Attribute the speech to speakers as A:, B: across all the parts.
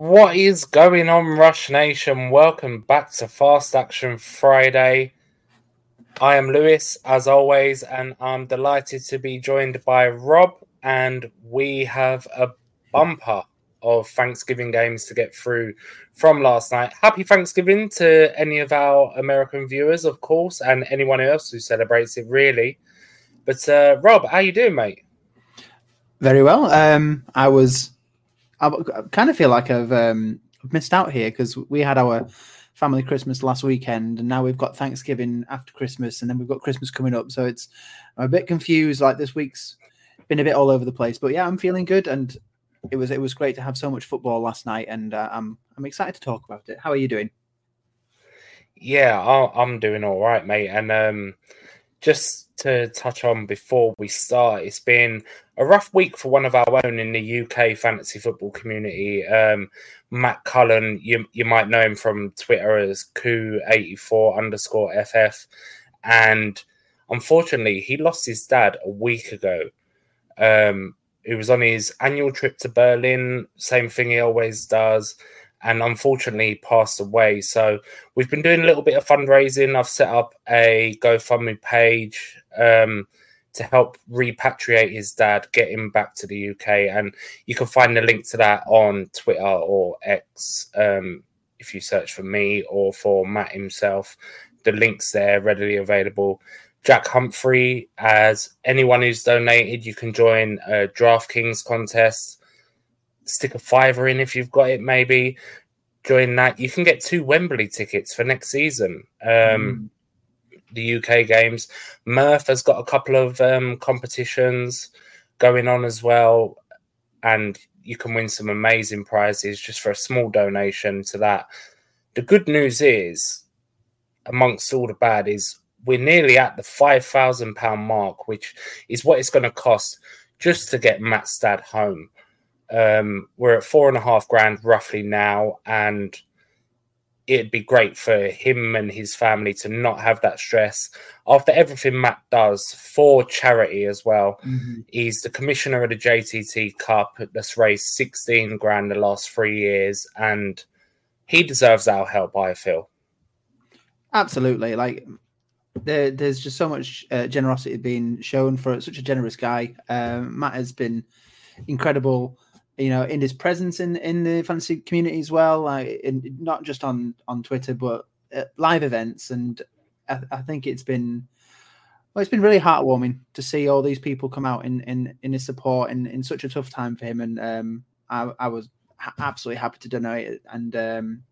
A: What is going on, Rush Nation? Welcome back to Fast Action Friday. I am Lewis, as always, and I'm delighted to be joined by Rob. And we have a bumper of Thanksgiving games to get through from last night. Happy Thanksgiving to any of our American viewers, of course, and anyone else who celebrates it, really. But uh, Rob, how you doing, mate?
B: Very well. Um, I was. I kind of feel like I've um, missed out here because we had our family Christmas last weekend, and now we've got Thanksgiving after Christmas, and then we've got Christmas coming up. So it's I'm a bit confused. Like this week's been a bit all over the place, but yeah, I'm feeling good, and it was it was great to have so much football last night, and uh, I'm I'm excited to talk about it. How are you doing?
A: Yeah, I- I'm doing all right, mate. And um, just to touch on before we start, it's been a rough week for one of our own in the UK fantasy football community. Um, Matt Cullen, you you might know him from Twitter as Coup84 underscore FF. And unfortunately, he lost his dad a week ago. Um, he was on his annual trip to Berlin, same thing he always does, and unfortunately passed away. So we've been doing a little bit of fundraising. I've set up a GoFundMe page um, to help repatriate his dad, get him back to the UK, and you can find the link to that on Twitter or X um, if you search for me or for Matt himself. The links there readily available. Jack Humphrey, as anyone who's donated, you can join a DraftKings contest. Stick a fiver in if you've got it, maybe. Join that. You can get two Wembley tickets for next season. Um, The UK games. Murph has got a couple of um, competitions going on as well. And you can win some amazing prizes just for a small donation to that. The good news is, amongst all the bad, is we're nearly at the five thousand pound mark, which is what it's going to cost just to get Matt's dad home. Um, we're at four and a half grand roughly now, and it'd be great for him and his family to not have that stress after everything Matt does for charity as well. He's the commissioner of the JTT Cup that's raised 16 grand the last three years, and he deserves our help, I feel.
B: Absolutely. Like there, there's just so much uh, generosity being shown for such a generous guy. Um, Matt has been incredible, you know, in his presence in in the fantasy community as well. Like, in, not just on on Twitter, but at live events. And I, I think it's been Well, it's been really heartwarming to see all these people come out in in in his support in in such a tough time for him, and um, I, I was ha- absolutely happy to donate it, and um,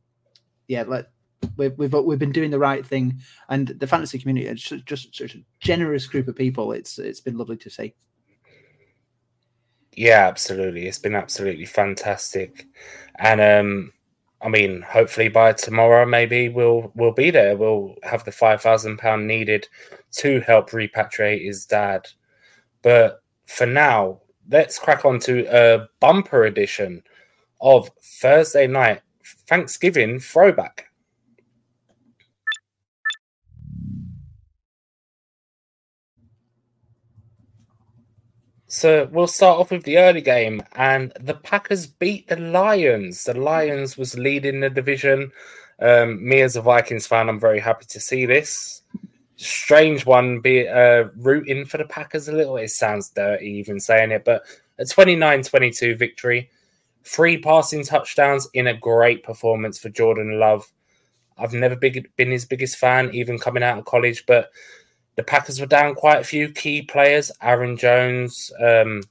B: yeah, let we've we've we've been doing the right thing, and the fantasy community is just such a generous group of people. It's it's been lovely to see.
A: Yeah, absolutely. It's been absolutely fantastic, and um, I mean, hopefully by tomorrow, maybe we'll we'll be there. We'll have the five thousand pound needed to help repatriate his dad. But for now, let's crack on to a bumper edition of Thursday night Thanksgiving throwback. So we'll start off with the early game, and the Packers beat the Lions. The Lions was leading the division. Um, me as a Vikings fan, I'm very happy to see this. Strange one, be uh, rooting for the Packers a little. It sounds dirty even saying it, but a 29-22 victory, three passing touchdowns in a great performance for Jordan Love. I've never big, been his biggest fan, even coming out of college, but the Packers were down quite a few key players. Aaron Jones, um,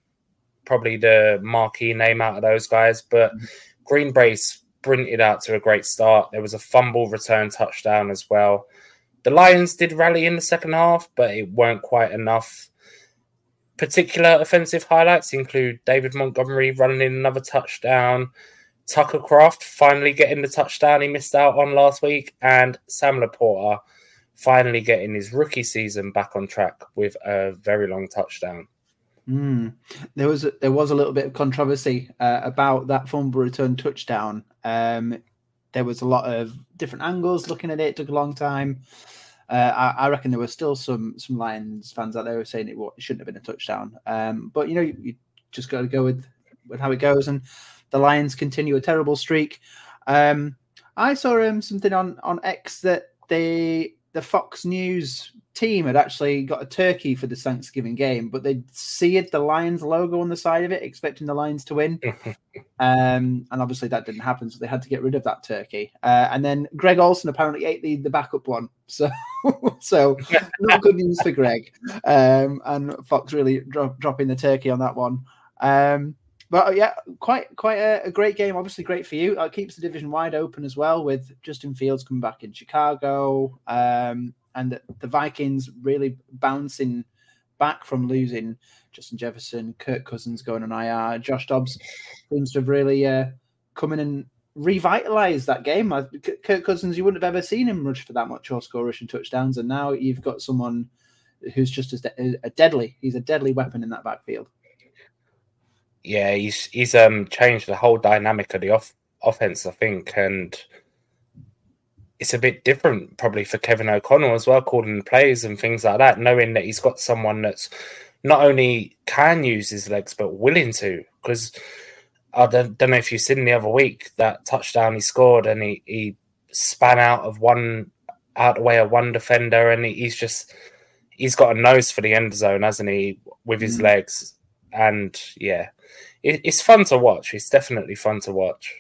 A: probably the marquee name out of those guys, but mm-hmm. Green Bay sprinted out to a great start. There was a fumble return touchdown as well. The Lions did rally in the second half, but it weren't quite enough. Particular offensive highlights include David Montgomery running in another touchdown, Tucker Kraft finally getting the touchdown he missed out on last week, and Sam LaPorta finally getting his rookie season back on track with a very long touchdown.
B: Mm. There was there was a little bit of controversy uh, about that fumble return touchdown. Um, there was a lot of different angles looking at it. it took a long time. Uh, I, I, reckon there were still some some Lions fans out there who saying it, it shouldn't have been a touchdown. Um, but you know, you, you just got to go with with how it goes. And the Lions continue a terrible streak. Um, I saw um, something on on X that they the Fox News team had actually got a turkey for the Thanksgiving game, but they'd seared the Lions logo on the side of it, expecting the Lions to win. um, and obviously that didn't happen, so they had to get rid of that turkey. Uh, and then Greg Olsen apparently ate the, the backup one. So so not good news for Greg. Um, and Fox really dro- dropping the turkey on that one. Um, but uh, yeah, quite quite a, a, great game. Obviously, great for you. It keeps the division wide open as well, with Justin Fields coming back in Chicago, um, and the, the, Vikings really bouncing back from losing Justin Jefferson, Kirk Cousins going on IR. Josh Dobbs seems to have really uh, come in and revitalized that game. Kirk Cousins, you wouldn't have ever seen him rush for that much or score rushing touchdowns, and now you've got someone who's just as de- a deadly. He's a deadly weapon in that backfield
A: yeah, he's he's um changed the whole dynamic of the off offense, I think, and it's a bit different probably for Kevin O'Connell as well, calling the plays and things like that, knowing that he's got someone that's not only can use his legs but willing to. Because I don't, don't know if you've seen the other week that touchdown he scored and he, he span out of one out the way of one defender and he, he's just he's got a nose for the end zone, hasn't he, with his mm. legs? And yeah, it, it's fun to watch. It's definitely fun to watch.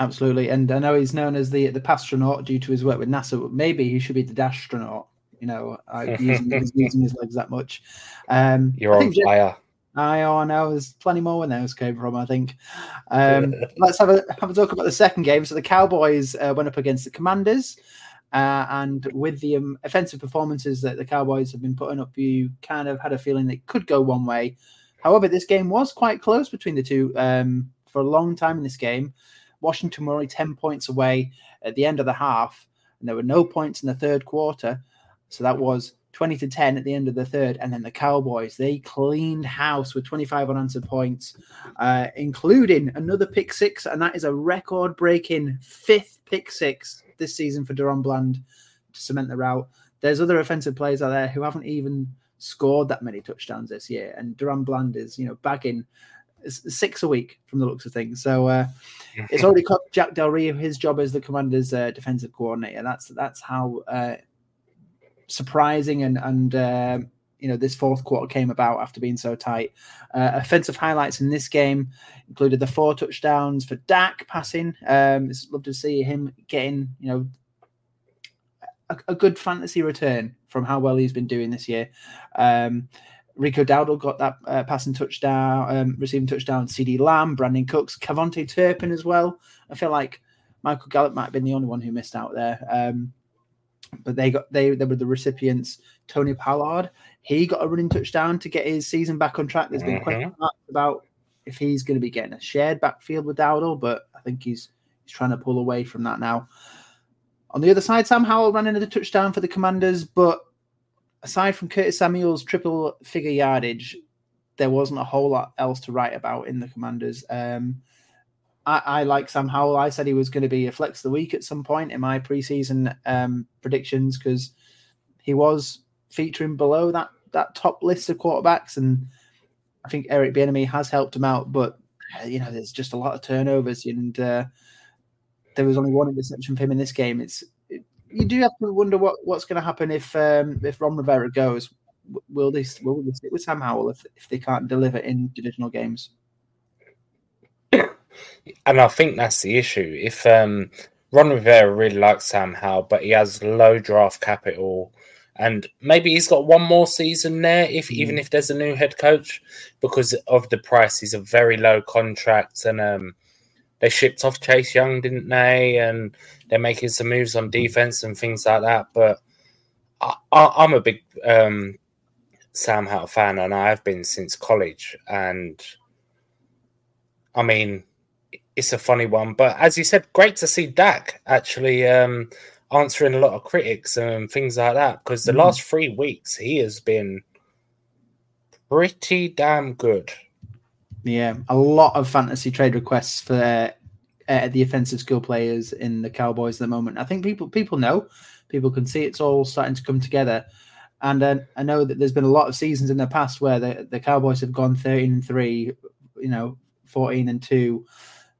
B: Absolutely, and I know he's known as the the pastronaut due to his work with NASA. But maybe he should be the dastronaut. You know, using, using, his legs that much. Um,
A: You're on fire.
B: I oh, know there's plenty more where those came from. I think. Um, let's have a have a talk about the second game. So the Cowboys uh, went up against the Commanders, uh, and with the um, offensive performances that the Cowboys have been putting up, you kind of had a feeling it could go one way. However, this game was quite close between the two um, for a long time in this game. Washington were only 10 points away at the end of the half, and there were no points in the third quarter. So that was 20 to 10 at the end of the third. And then the Cowboys, they cleaned house with 25 unanswered points, uh, including another pick six. And that is a record breaking fifth pick six this season for DaRon Bland to cement the route. There's other offensive players out there who haven't even scored that many touchdowns this year, and DaRon Bland is you know bagging six a week from the looks of things. So uh, it's already got Jack Del Rio his job as the Commanders' uh, defensive coordinator. That's that's how uh, surprising and and uh, you know this fourth quarter came about after being so tight. Uh, offensive highlights in this game included the four touchdowns for Dak passing. Um, it's love to see him getting you know a, a good fantasy return from how well he's been doing this year. Um, Rico Dowdle got that uh, passing touchdown, um, receiving touchdown. CeeDee Lamb, Brandin Cooks, KaVontae Turpin as well. I feel like Michael Gallup might have been the only one who missed out there. Um, but they got they they were the recipients. Tony Pollard, he got a running touchdown to get his season back on track. There's been mm-hmm. question about if he's going to be getting a shared backfield with Dowdle, but I think he's he's trying to pull away from that now. On the other side, Sam Howell ran into the touchdown for the Commanders, but aside from Curtis Samuel's triple figure yardage, there wasn't a whole lot else to write about in the Commanders. Um, I, I, like Sam Howell. I said he was going to be a flex of the week at some point in my preseason um, predictions because he was featuring below that that top list of quarterbacks, and I think Eric Bieniemy has helped him out. But uh, you know, there's just a lot of turnovers, and uh, there was only one interception for him in this game. It's it, you do have to wonder what, what's going to happen if um, if Ron Rivera goes. Will they will they stick with Sam Howell if if they can't deliver in divisional games?
A: And I think that's the issue. If um, Ron Rivera really likes Sam Howell, but he has low draft capital, and maybe he's got one more season there, if mm. even if there's a new head coach, because of the price, he's a very low contract, and um, they shipped off Chase Young, didn't they? And they're making some moves on defense and things like that. But I, am a big um, Sam Howell fan, and I have been since college. And I mean, it's a funny one, but as you said, great to see Dak actually um, answering a lot of critics and things like that. Because the mm. last three weeks, he has been pretty damn good.
B: Yeah, a lot of fantasy trade requests for uh, uh, the offensive skill players in the Cowboys at the moment. I think people people know, people can see it's all starting to come together. And uh, I know that there's been a lot of seasons in the past where the, the Cowboys have gone 13 and 3, you know, 14 and 2,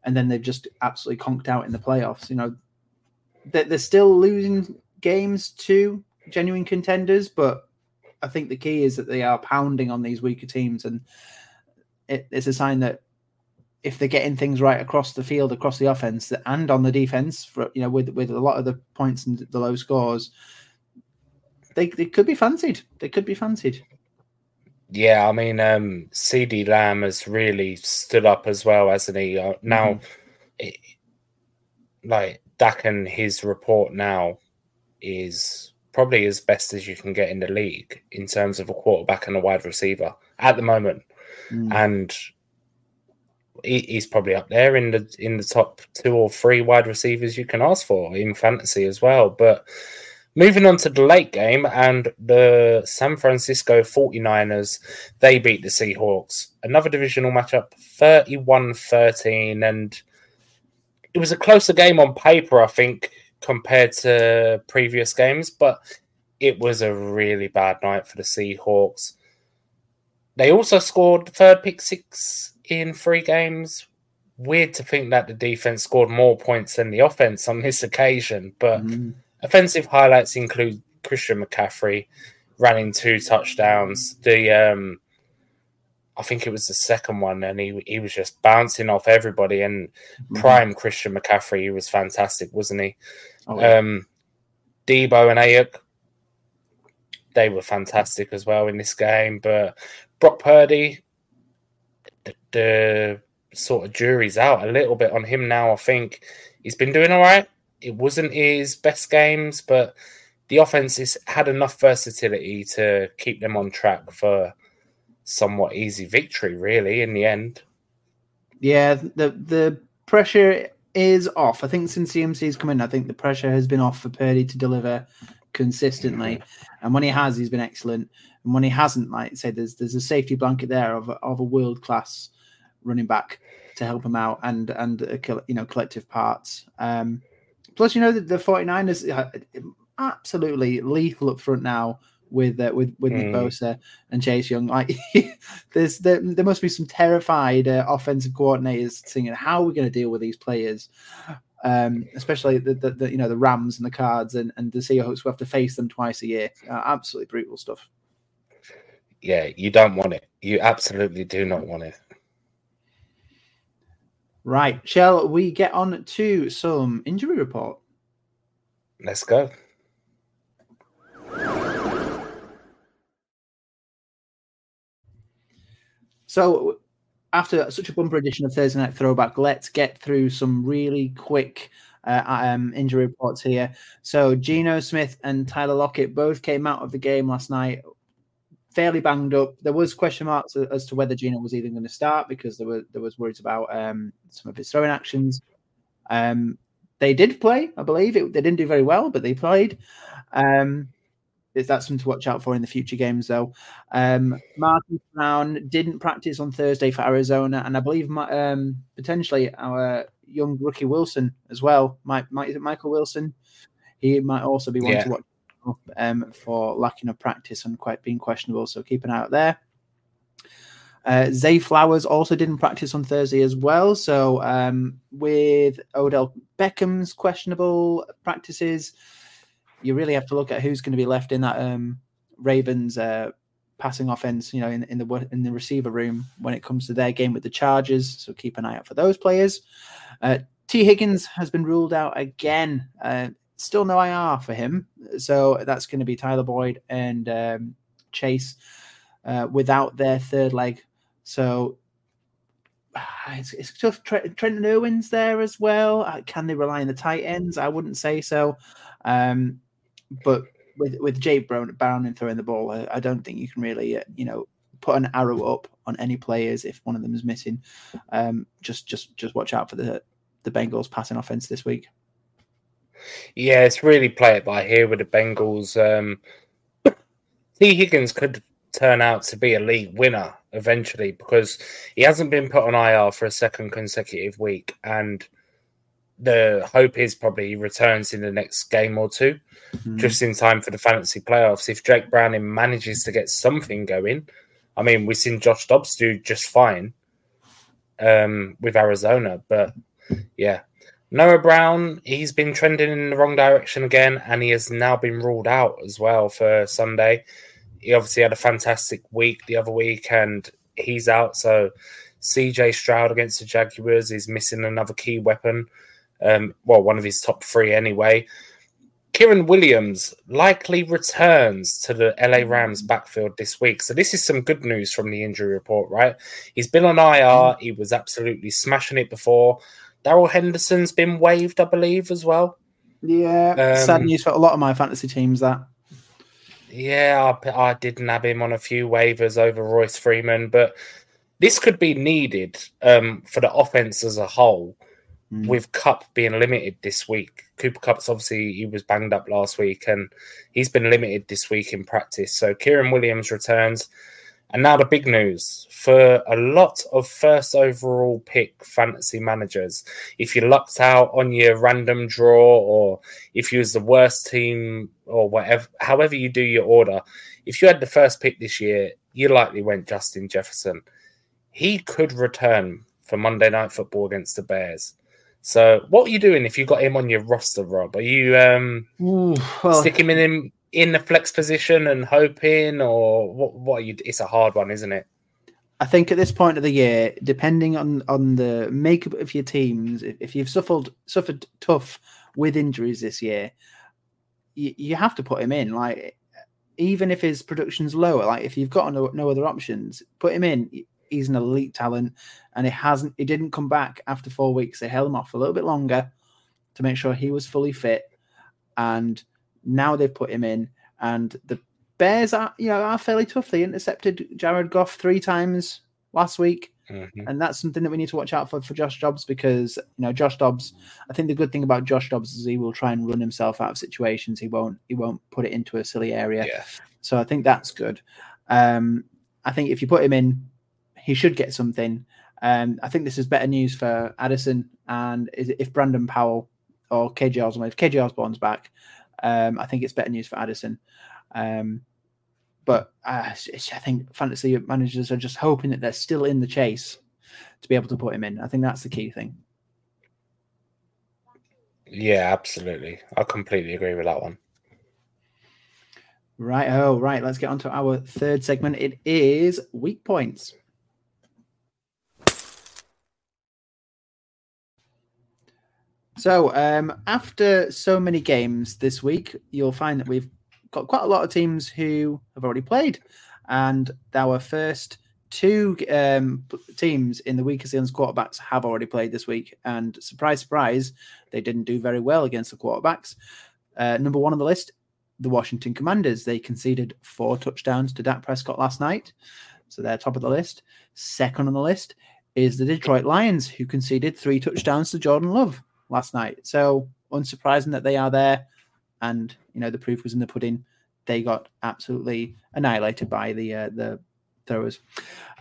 B: and then they've just absolutely conked out in the playoffs. You know, they're, they're still losing games to genuine contenders, but I think the key is that they are pounding on these weaker teams. And it, it's a sign that if they're getting things right across the field, across the offense, and on the defense, for you know, with with a lot of the points and the low scores, they they could be fancied. They could be fancied.
A: Yeah, I mean, um, CeeDee Lamb has really stood up as well, hasn't he? Uh, now, mm-hmm. it, like Dak and his report now is probably as best as you can get in the league in terms of a quarterback and a wide receiver at the moment mm. and he, he's probably up there in the in the top two or three wide receivers you can ask for in fantasy as well. But moving on to the late game and the San Francisco 49ers, they beat the Seahawks. Another divisional matchup, 31-13 and it was a closer game on paper, I think, compared to previous games, but it was a really bad night for the Seahawks. They also scored the third pick six in three games. Weird to think that the defense scored more points than the offense on this occasion, but mm. offensive highlights include Christian McCaffrey running two touchdowns. The um, I think it was the second one, and he he was just bouncing off everybody. And mm. prime Christian McCaffrey, he was fantastic, wasn't he? Oh, yeah. Um, Deebo and Aiyuk, they were fantastic as well in this game. But Brock Purdy, the, the, sort of jury's out a little bit on him now. I think he's been doing all right. It wasn't his best games, but the offense has had enough versatility to keep them on track for somewhat easy victory, really, in the end.
B: Yeah, the the pressure is off. I think since CMC's come in, I think the pressure has been off for Purdy to deliver consistently. And when he has, he's been excellent. And when he hasn't, like say, there's there's a safety blanket there of a, of a world class running back to help him out and and a, you know collective parts. Um, plus, you know the, the 49ers absolutely lethal up front now with uh, with with Nick mm. Bosa and Chase Young. Like there's there, there must be some terrified uh, offensive coordinators thinking, how are we going to deal with these players? um, especially the, the, the, you know the Rams and the Cards and, and the Seahawks who have to face them twice a year. Uh, absolutely brutal stuff.
A: Yeah, you don't want it. You absolutely do not want it.
B: Right, shall we get on to some injury report?
A: Let's go.
B: So after such a bumper edition of Thursday Night Throwback, let's get through some really quick uh, um, injury reports here. So Geno Smith and Tyler Lockett both came out of the game last night fairly banged up. There was question marks as to whether Geno was even going to start because there were there was worries about um, some of his throwing actions. Um, they did play, I believe. It, they didn't do very well, but they played. Um, is that something to watch out for in the future games, though? Um, Martin Brown didn't practice on Thursday for Arizona, and I believe um, potentially our young rookie Wilson as well. Might, might is it Michael Wilson? He might also be one yeah. to watch um, for lacking of practice and quite being questionable. So keep an eye out there. Uh, Zay Flowers also didn't practice on Thursday as well. So um, with Odell Beckham's questionable practices, you really have to look at who's going to be left in that um, Ravens uh, passing offense. You know, in, in the in the receiver room when it comes to their game with the Chargers. So keep an eye out for those players. Uh, Tee Higgins has been ruled out again. Uh, still no IR for him. So that's going to be Tyler Boyd and um, Chase uh, without their third leg. So it's, it's tough. Trenton Irwin's there as well. Uh, can they rely on the tight ends? I wouldn't say so. Um, but with with Jay Brown, Brown throwing the ball, I, I, don't think you can really, uh, you know, put an arrow up on any players if one of them is missing. Um, just just just watch out for the the Bengals passing offense this week.
A: Yeah, it's really play it by here with the Bengals. Um, Tee Higgins could turn out to be a league winner eventually because he hasn't been put on IR for a second consecutive week, and the hope is probably he returns in the next game or 2 mm-hmm. just in time for the fantasy playoffs. If Jake Browning manages to get something going, I mean, we've seen Josh Dobbs do just fine um, with Arizona, but yeah, Noah Brown, he's been trending in the wrong direction again, and he has now been ruled out as well for Sunday. He obviously had a fantastic week the other week, and he's out. So CJ Stroud against the Jaguars is missing another key weapon. Um, well, one of his top three anyway. Kyren Williams likely returns to the LA Rams backfield this week. So this is some good news from the injury report, right? He's been on IR. He was absolutely smashing it before. Darrell Henderson's been waived, I believe, as well.
B: Yeah, um, sad news for a lot of my fantasy teams. That.
A: Yeah, I, I did nab him on a few waivers over Royce Freeman, but this could be needed um, for the offense as a whole. Mm. With Kupp being limited this week, Cooper Kupp's obviously he was banged up last week, and he's been limited this week in practice. So Kyren Williams returns. And now the big news for a lot of first overall pick fantasy managers. If you lucked out on your random draw, or if you was the worst team, or whatever, however you do your order, if you had the first pick this year, you likely went Justin Jefferson. He could return for Monday Night Football against the Bears. So, what are you doing if you got him on your roster, Rob? Are you um, Ooh, well, stick him in in the flex position and hoping, or what? What are you? It's a hard one, isn't it?
B: I think at this point of the year, depending on on the makeup of your teams, if, if you've suffered suffered tough with injuries this year, you, you have to put him in. Like even if his production's lower, like if you've got no, no other options, put him in. He's an elite talent, and it hasn't. He didn't come back after four weeks. They held him off a little bit longer to make sure he was fully fit, and now they've put him in, and the Bears are you know are fairly tough. They intercepted Jared Goff three times last week. Mm-hmm. And that's something that we need to watch out for for Josh Dobbs because you know Josh Dobbs. I think the good thing about Josh Dobbs is he will try and run himself out of situations. He won't. He won't put it into a silly area. Yeah. So I think that's good. Um, I think if you put him in, he should get something. Um, I think this is better news for Addison and if Brandon Powell or KJ Osborn, if KJ Osborn's back, um, I think it's better news for Addison. Um, but uh, I think fantasy managers are just hoping that they're still in the chase to be able to put him in. I think that's the key thing.
A: Yeah, absolutely. I completely agree with that one.
B: Right. Oh, right. Let's get on to our third segment. It is weak points. So, um, after so many games this week, you'll find that we've got quite a lot of teams who have already played. And our first two um, teams in the weakest against quarterbacks have already played this week, and surprise, surprise, they didn't do very well against the quarterbacks. Uh, number one on the list, the Washington Commanders. They conceded four touchdowns to Dak Prescott last night, so they're top of the list. Second on the list is the Detroit Lions, who conceded three touchdowns to Jordan Love last night. So unsurprising that they are there, and you know the proof was in the pudding. They got absolutely annihilated by the uh, the throwers.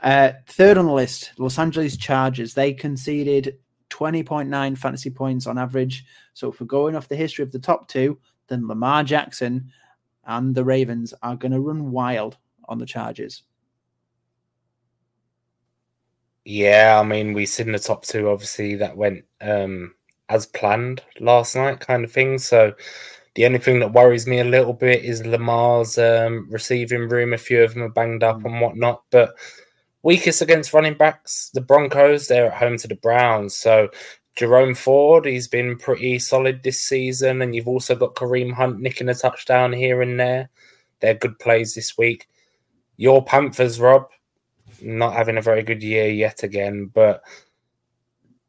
B: Uh, third on the list, Los Angeles Chargers. They conceded 20.9 fantasy points on average. So if we're going off the history of the top two, then Lamar Jackson and the Ravens are going to run wild on the Chargers.
A: Yeah, I mean, we sit in the top two, obviously, that went um, as planned last night, kind of thing. So the only thing that worries me a little bit is Lamar's um, receiving room. A few of them are banged up and whatnot, but weakest against running backs, the Broncos. They're at home to the Browns, so Jerome Ford, he's been pretty solid this season, and you've also got Kareem Hunt nicking a touchdown here and there. They're good plays this week. Your Panthers, Rob, not having a very good year yet again, but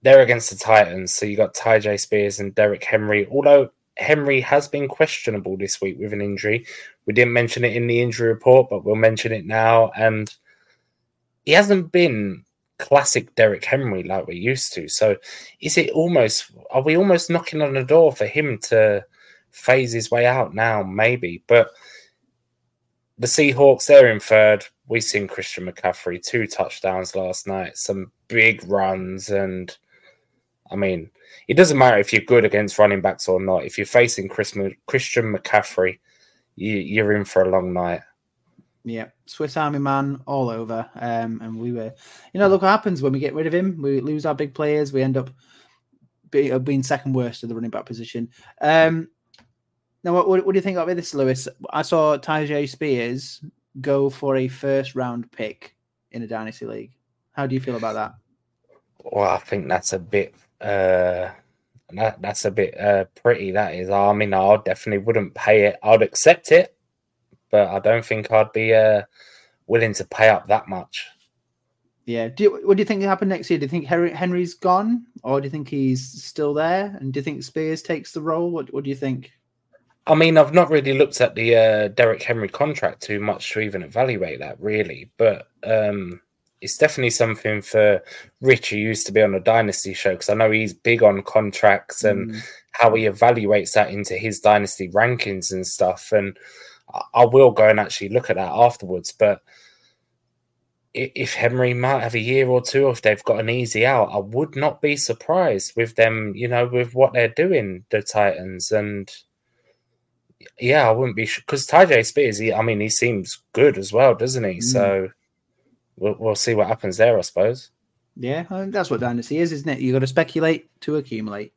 A: they're against the Titans. So you got Tyjae Spears and Derrick Henry. Although Henry has been questionable this week with an injury. We didn't mention it in the injury report, but we'll mention it now. And he hasn't been classic Derrick Henry like we used to. So is it almost are we almost knocking on the door for him to phase his way out now? Maybe. But the Seahawks, they're in third. We've seen Christian McCaffrey, two touchdowns last night, some big runs, and I mean it doesn't matter if you're good against running backs or not. If you're facing Christian McCaffrey, you, you're in for a long night.
B: Yeah, Swiss Army man all over. Um, and we were, you know, look what happens when we get rid of him. We lose our big players. We end up be, uh, being second worst at the running back position. Um, now, what, what, what do you think of this, Lewis? I saw Tyjae Spears go for a first round pick in a dynasty league. How do you feel about that?
A: Well, I think that's a bit uh, that that's a bit uh, pretty. That is. I mean, I definitely wouldn't pay it. I'd accept it, but I don't think I'd be uh, willing to pay up that much.
B: Yeah. Do you, what do you think will happen next year? Do you think Henry, Henry's gone, or do you think he's still there? And do you think Spears takes the role? What What do you think?
A: I mean, I've not really looked at the uh, Derrick Henry contract too much to even evaluate that, really. But um, it's definitely something for Rich, who used to be on a dynasty show, because I know he's big on contracts and mm. how he evaluates that into his dynasty rankings and stuff. And I will go and actually look at that afterwards. But if Henry might have a year or two, if they've got an easy out, I would not be surprised with them, you know, with what they're doing, the Titans. And yeah, I wouldn't be because Tyjae Spears, he, I mean, he seems good as well, doesn't he? Mm. So we'll, we'll see what happens there, I suppose.
B: Yeah, that's what dynasty is, isn't it? You've got to speculate to accumulate.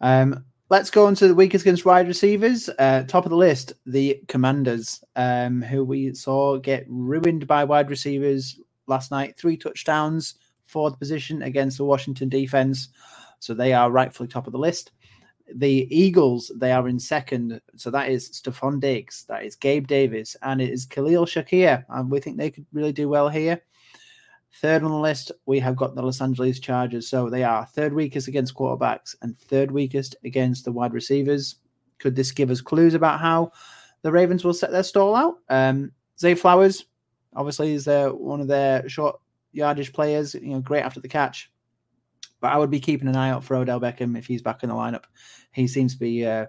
B: Um, let's go on to the weakest against wide receivers. Uh, top of the list, the Commanders, um, who we saw get ruined by wide receivers last night. Three touchdowns for the position against the Washington defense. So they are rightfully top of the list. The Eagles, they are in second. So that is Stefon Diggs, that is Gabe Davis, and it is Khalil Shakir. And we think they could really do well here. Third on the list, we have got the Los Angeles Chargers. So they are third weakest against quarterbacks and third weakest against the wide receivers. Could this give us clues about how the Ravens will set their stall out? Um, Zay Flowers, obviously, is their, one of their short yardage players. You know, great after the catch. But I would be keeping an eye out for Odell Beckham if he's back in the lineup. He seems to be uh,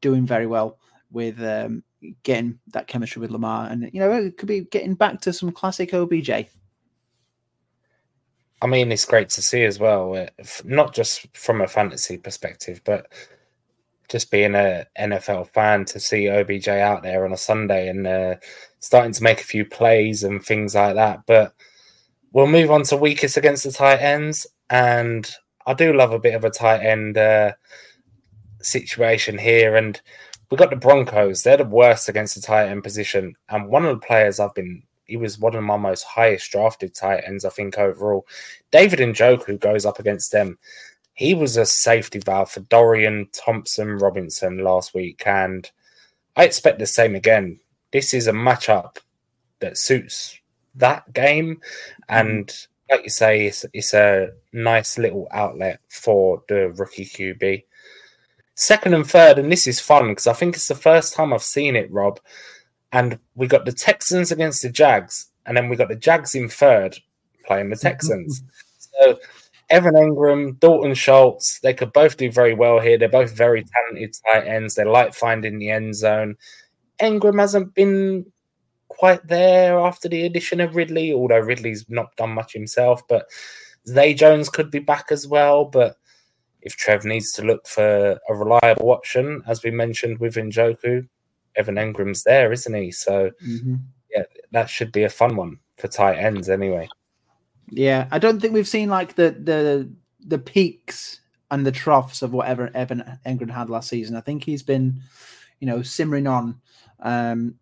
B: doing very well with um, getting that chemistry with Lamar, and you know it could be getting back to some classic OBJ.
A: I mean, it's great to see as well, uh, not just from a fantasy perspective, but just being a NFL fan to see OBJ out there on a Sunday and uh, starting to make a few plays and things like that. But we'll move on to weakest against the tight ends and I do love a bit of a tight end uh, situation here. And we've got the Broncos; they're the worst against the tight end position. And one of the players I've been, he was one of my most highest drafted tight ends, I think overall. David Njoku goes up against them. He was a safety valve for Dorian Thompson Robinson last week, and I expect the same again. This is a matchup that suits that game, and like you say, it's it's a nice little outlet for the rookie QB. Second and third, and this is fun because I think it's the first time I've seen it, Rob. And we got the Texans against the Jags, and then we got the Jags in third playing the Texans. so Evan Engram, Dalton Schultz, they could both do very well here. They're both very talented tight ends. They like finding the end zone. Engram hasn't been quite there after the addition of Ridley, although Ridley's not done much himself. But Zay Jones could be back as well. But if Trev needs to look for a reliable option, as we mentioned with Njoku, Evan Engram's there, isn't he? So mm-hmm. yeah, that should be a fun one for tight ends anyway.
B: Yeah, I don't think we've seen like the the the peaks and the troughs of whatever Evan Engram had last season. I think he's been, you know, simmering on. Um,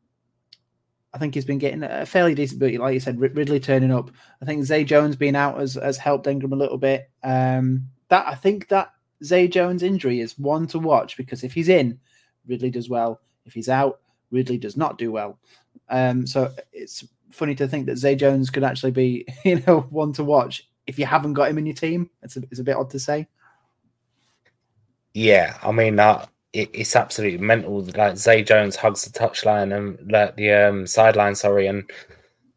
B: I think he's been getting a fairly decent, but like you said, Ridley turning up. I think Zay Jones being out has, has helped Engram a little bit. Um, that I think that Zay Jones injury is one to watch because if he's in, Ridley does well. If he's out, Ridley does not do well. Um, so it's funny to think that Zay Jones could actually be, you know, one to watch if you haven't got him in your team. It's a, it's a bit odd to say.
A: Yeah, I mean, uh, it, it's absolutely mental. Like Zay Jones hugs the touchline and like the um, sideline, sorry, and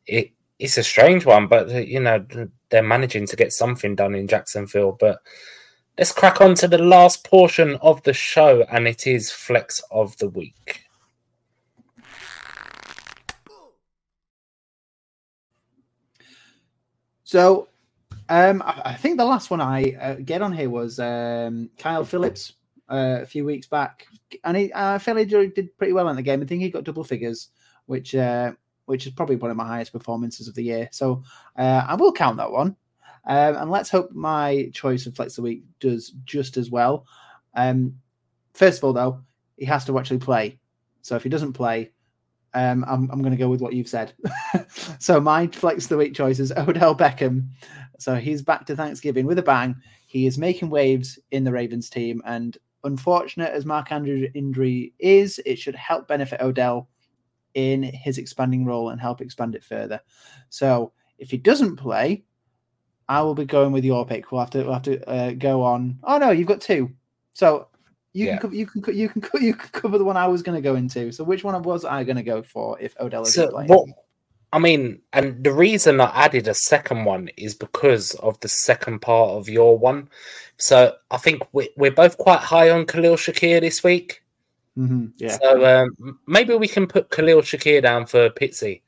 A: it it's a strange one, but uh, you know they're managing to get something done in Jacksonville. But let's crack on to the last portion of the show, and it is flex of the week.
B: So, um, I, think the last one I uh, get on here was um, Kyle Philips uh, a few weeks back, and he I feel he did pretty well in the game. I think he got double figures, which uh, which is probably one of my highest performances of the year. So uh, I will count that one, um, and let's hope my choice of flex the week does just as well. Um, first of all, though, he has to actually play. So if he doesn't play, um, I'm, I'm going to go with what you've said. so my flex the week choice is Odell Beckham. So he's back to Thanksgiving with a bang. He is making waves in the Ravens team, and unfortunate as Mark Andrews' injury is, it should help benefit Odell in his expanding role and help expand it further. So if he doesn't play, I will be going with your pick. We'll have to we'll have to uh, go on. Oh no, you've got two. So you yeah. can you can you can you can cover the one I was going to go into. So which one was I going to go for if Odell is so playing? What,
A: I mean, and the reason I added a second one is because of the second part of your one. So I think we're, we're both quite high on Khalil Shakir this week.
B: Mm-hmm. Yeah.
A: So um, maybe we can put Khalil Shakir down for Pitsy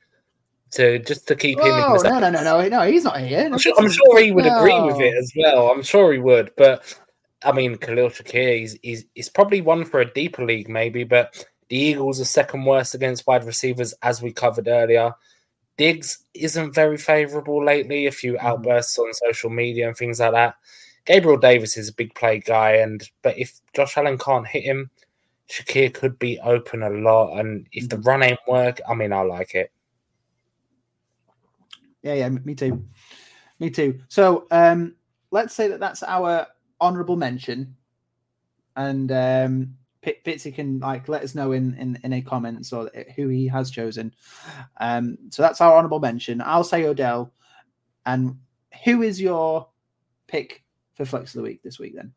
A: to just to keep him.
B: Oh no, no, no, no, no! He's not here.
A: I'm sure, I'm sure he would no. agree with it as well. I'm sure he would, but I mean, Khalil Shakir, he's, he's, he's probably one for a deeper league, maybe, but the Eagles are second worst against wide receivers, as we covered earlier. Diggs isn't very favorable lately, a few mm-hmm. outbursts on social media and things like that. Gabriel Davis is a big play guy, and but if Josh Allen can't hit him, Shakir could be open a lot. And if the mm-hmm. run ain't work, I mean, I like it.
B: Yeah, yeah, me too. Me too. So um, let's say that that's our honorable mention, and um, Pitsy can like let us know in in, in a comments or who he has chosen. Um, so that's our honorable mention. I'll say Odell. And who is your pick for flex of the week this week then?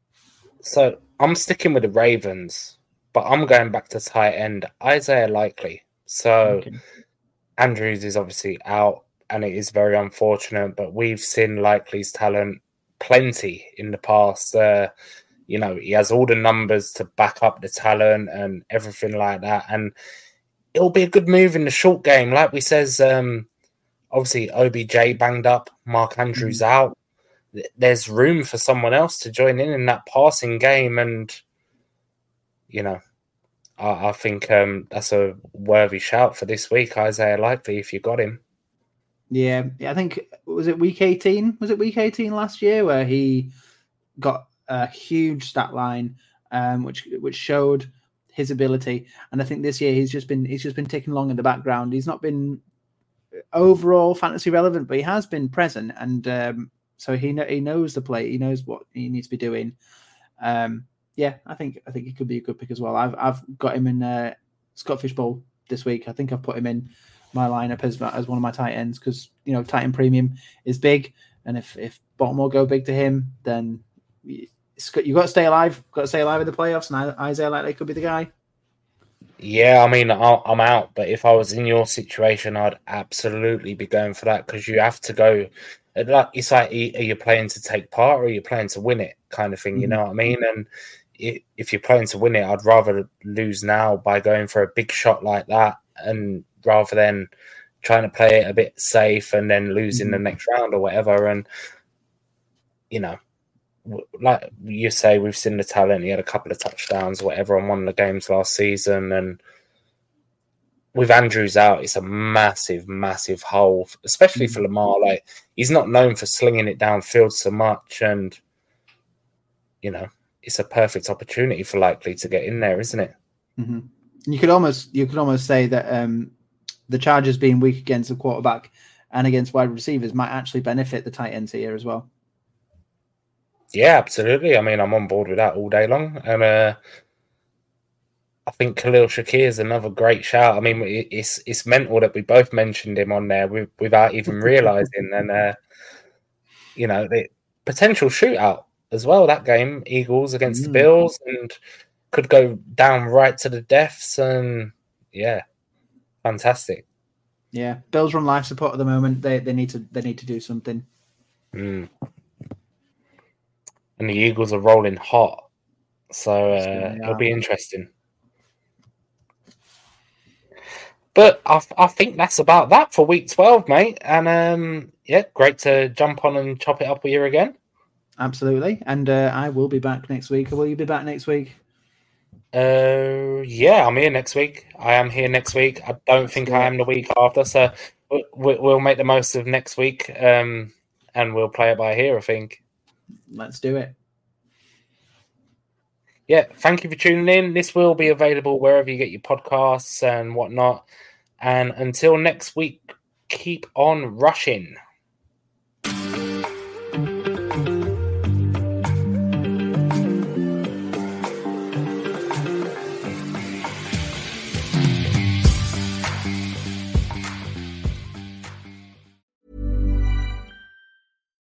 A: So I'm sticking with the Ravens, but I'm going back to tight end Isaiah Likely. So okay. Andrews is obviously out, and it is very unfortunate. But we've seen Likely's talent plenty in the past. Uh, you know, he has all the numbers to back up the talent and everything like that. And it'll be a good move in the short game. Like we says, um, obviously OBJ banged up, Mark Andrews mm. out. There's room for someone else to join in in that passing game, and you know, I, I think um, that's a worthy shout for this week, Isaiah Likely, if you got him.
B: Yeah, I think was it week eighteen? Was it week eighteen last year where he got a huge stat line, um, which which showed his ability. And I think this year he's just been he's just been ticking along in the background. He's not been overall fantasy relevant, but he has been present, and um, so he he knows the play. He knows what he needs to be doing. Um, yeah, I think I think he could be a good pick as well. I've I've got him in uh, Scott Fish Bowl this week. I think I've put him in my lineup as as one of my tight ends because you know tight end premium is big, and if if Baltimore go big to him, then you've got to stay alive. Got to stay alive in the playoffs, and Isaiah Likely could be the guy.
A: Yeah, I mean, I'm out, but if I was in your situation, I'd absolutely be going for that because you have to go. Like it's like, are you playing to take part or are you playing to win it, kind of thing? You mm-hmm. know what I mean? And if you're playing to win it, I'd rather lose now by going for a big shot like that, and rather than trying to play it a bit safe and then losing mm-hmm. the next round or whatever. And you know, like you say, we've seen the talent. He had a couple of touchdowns, whatever, on one of the games last season, and with Andrews out, it's a massive, massive hole, especially for Lamar. Like he's not known for slinging it downfield so much, and you know, it's a perfect opportunity for Likely to get in there, isn't it?
B: Mm-hmm. You could almost, you could almost say that um, the Chargers being weak against the quarterback and against wide receivers might actually benefit the tight ends here as well.
A: Yeah, absolutely. I mean, I'm on board with that all day long. And uh, I think Khalil Shakir is another great shout. I mean, it's it's mental that we both mentioned him on there without even realizing. and uh, you know, the potential shootout as well. That game, Eagles against mm. the Bills, and could go down right to the deaths. And yeah, fantastic.
B: Yeah, Bills run life support at the moment. They they need to they need to do something.
A: Mm and the Eagles are rolling hot. So uh, it'll be interesting. But I, I think that's about that for week 12, mate. And um, yeah, great to jump on and chop it up with you again.
B: Absolutely. And uh, I will be back next week. Will you be back next week?
A: Uh, yeah, I'm here next week. I am here next week. I don't think I am the week after. So we'll make the most of next week um, and we'll play it by here, I think.
B: Let's do it.
A: Yeah, thank you for tuning in. This will be available wherever you get your podcasts and whatnot. And until next week, keep on rushing.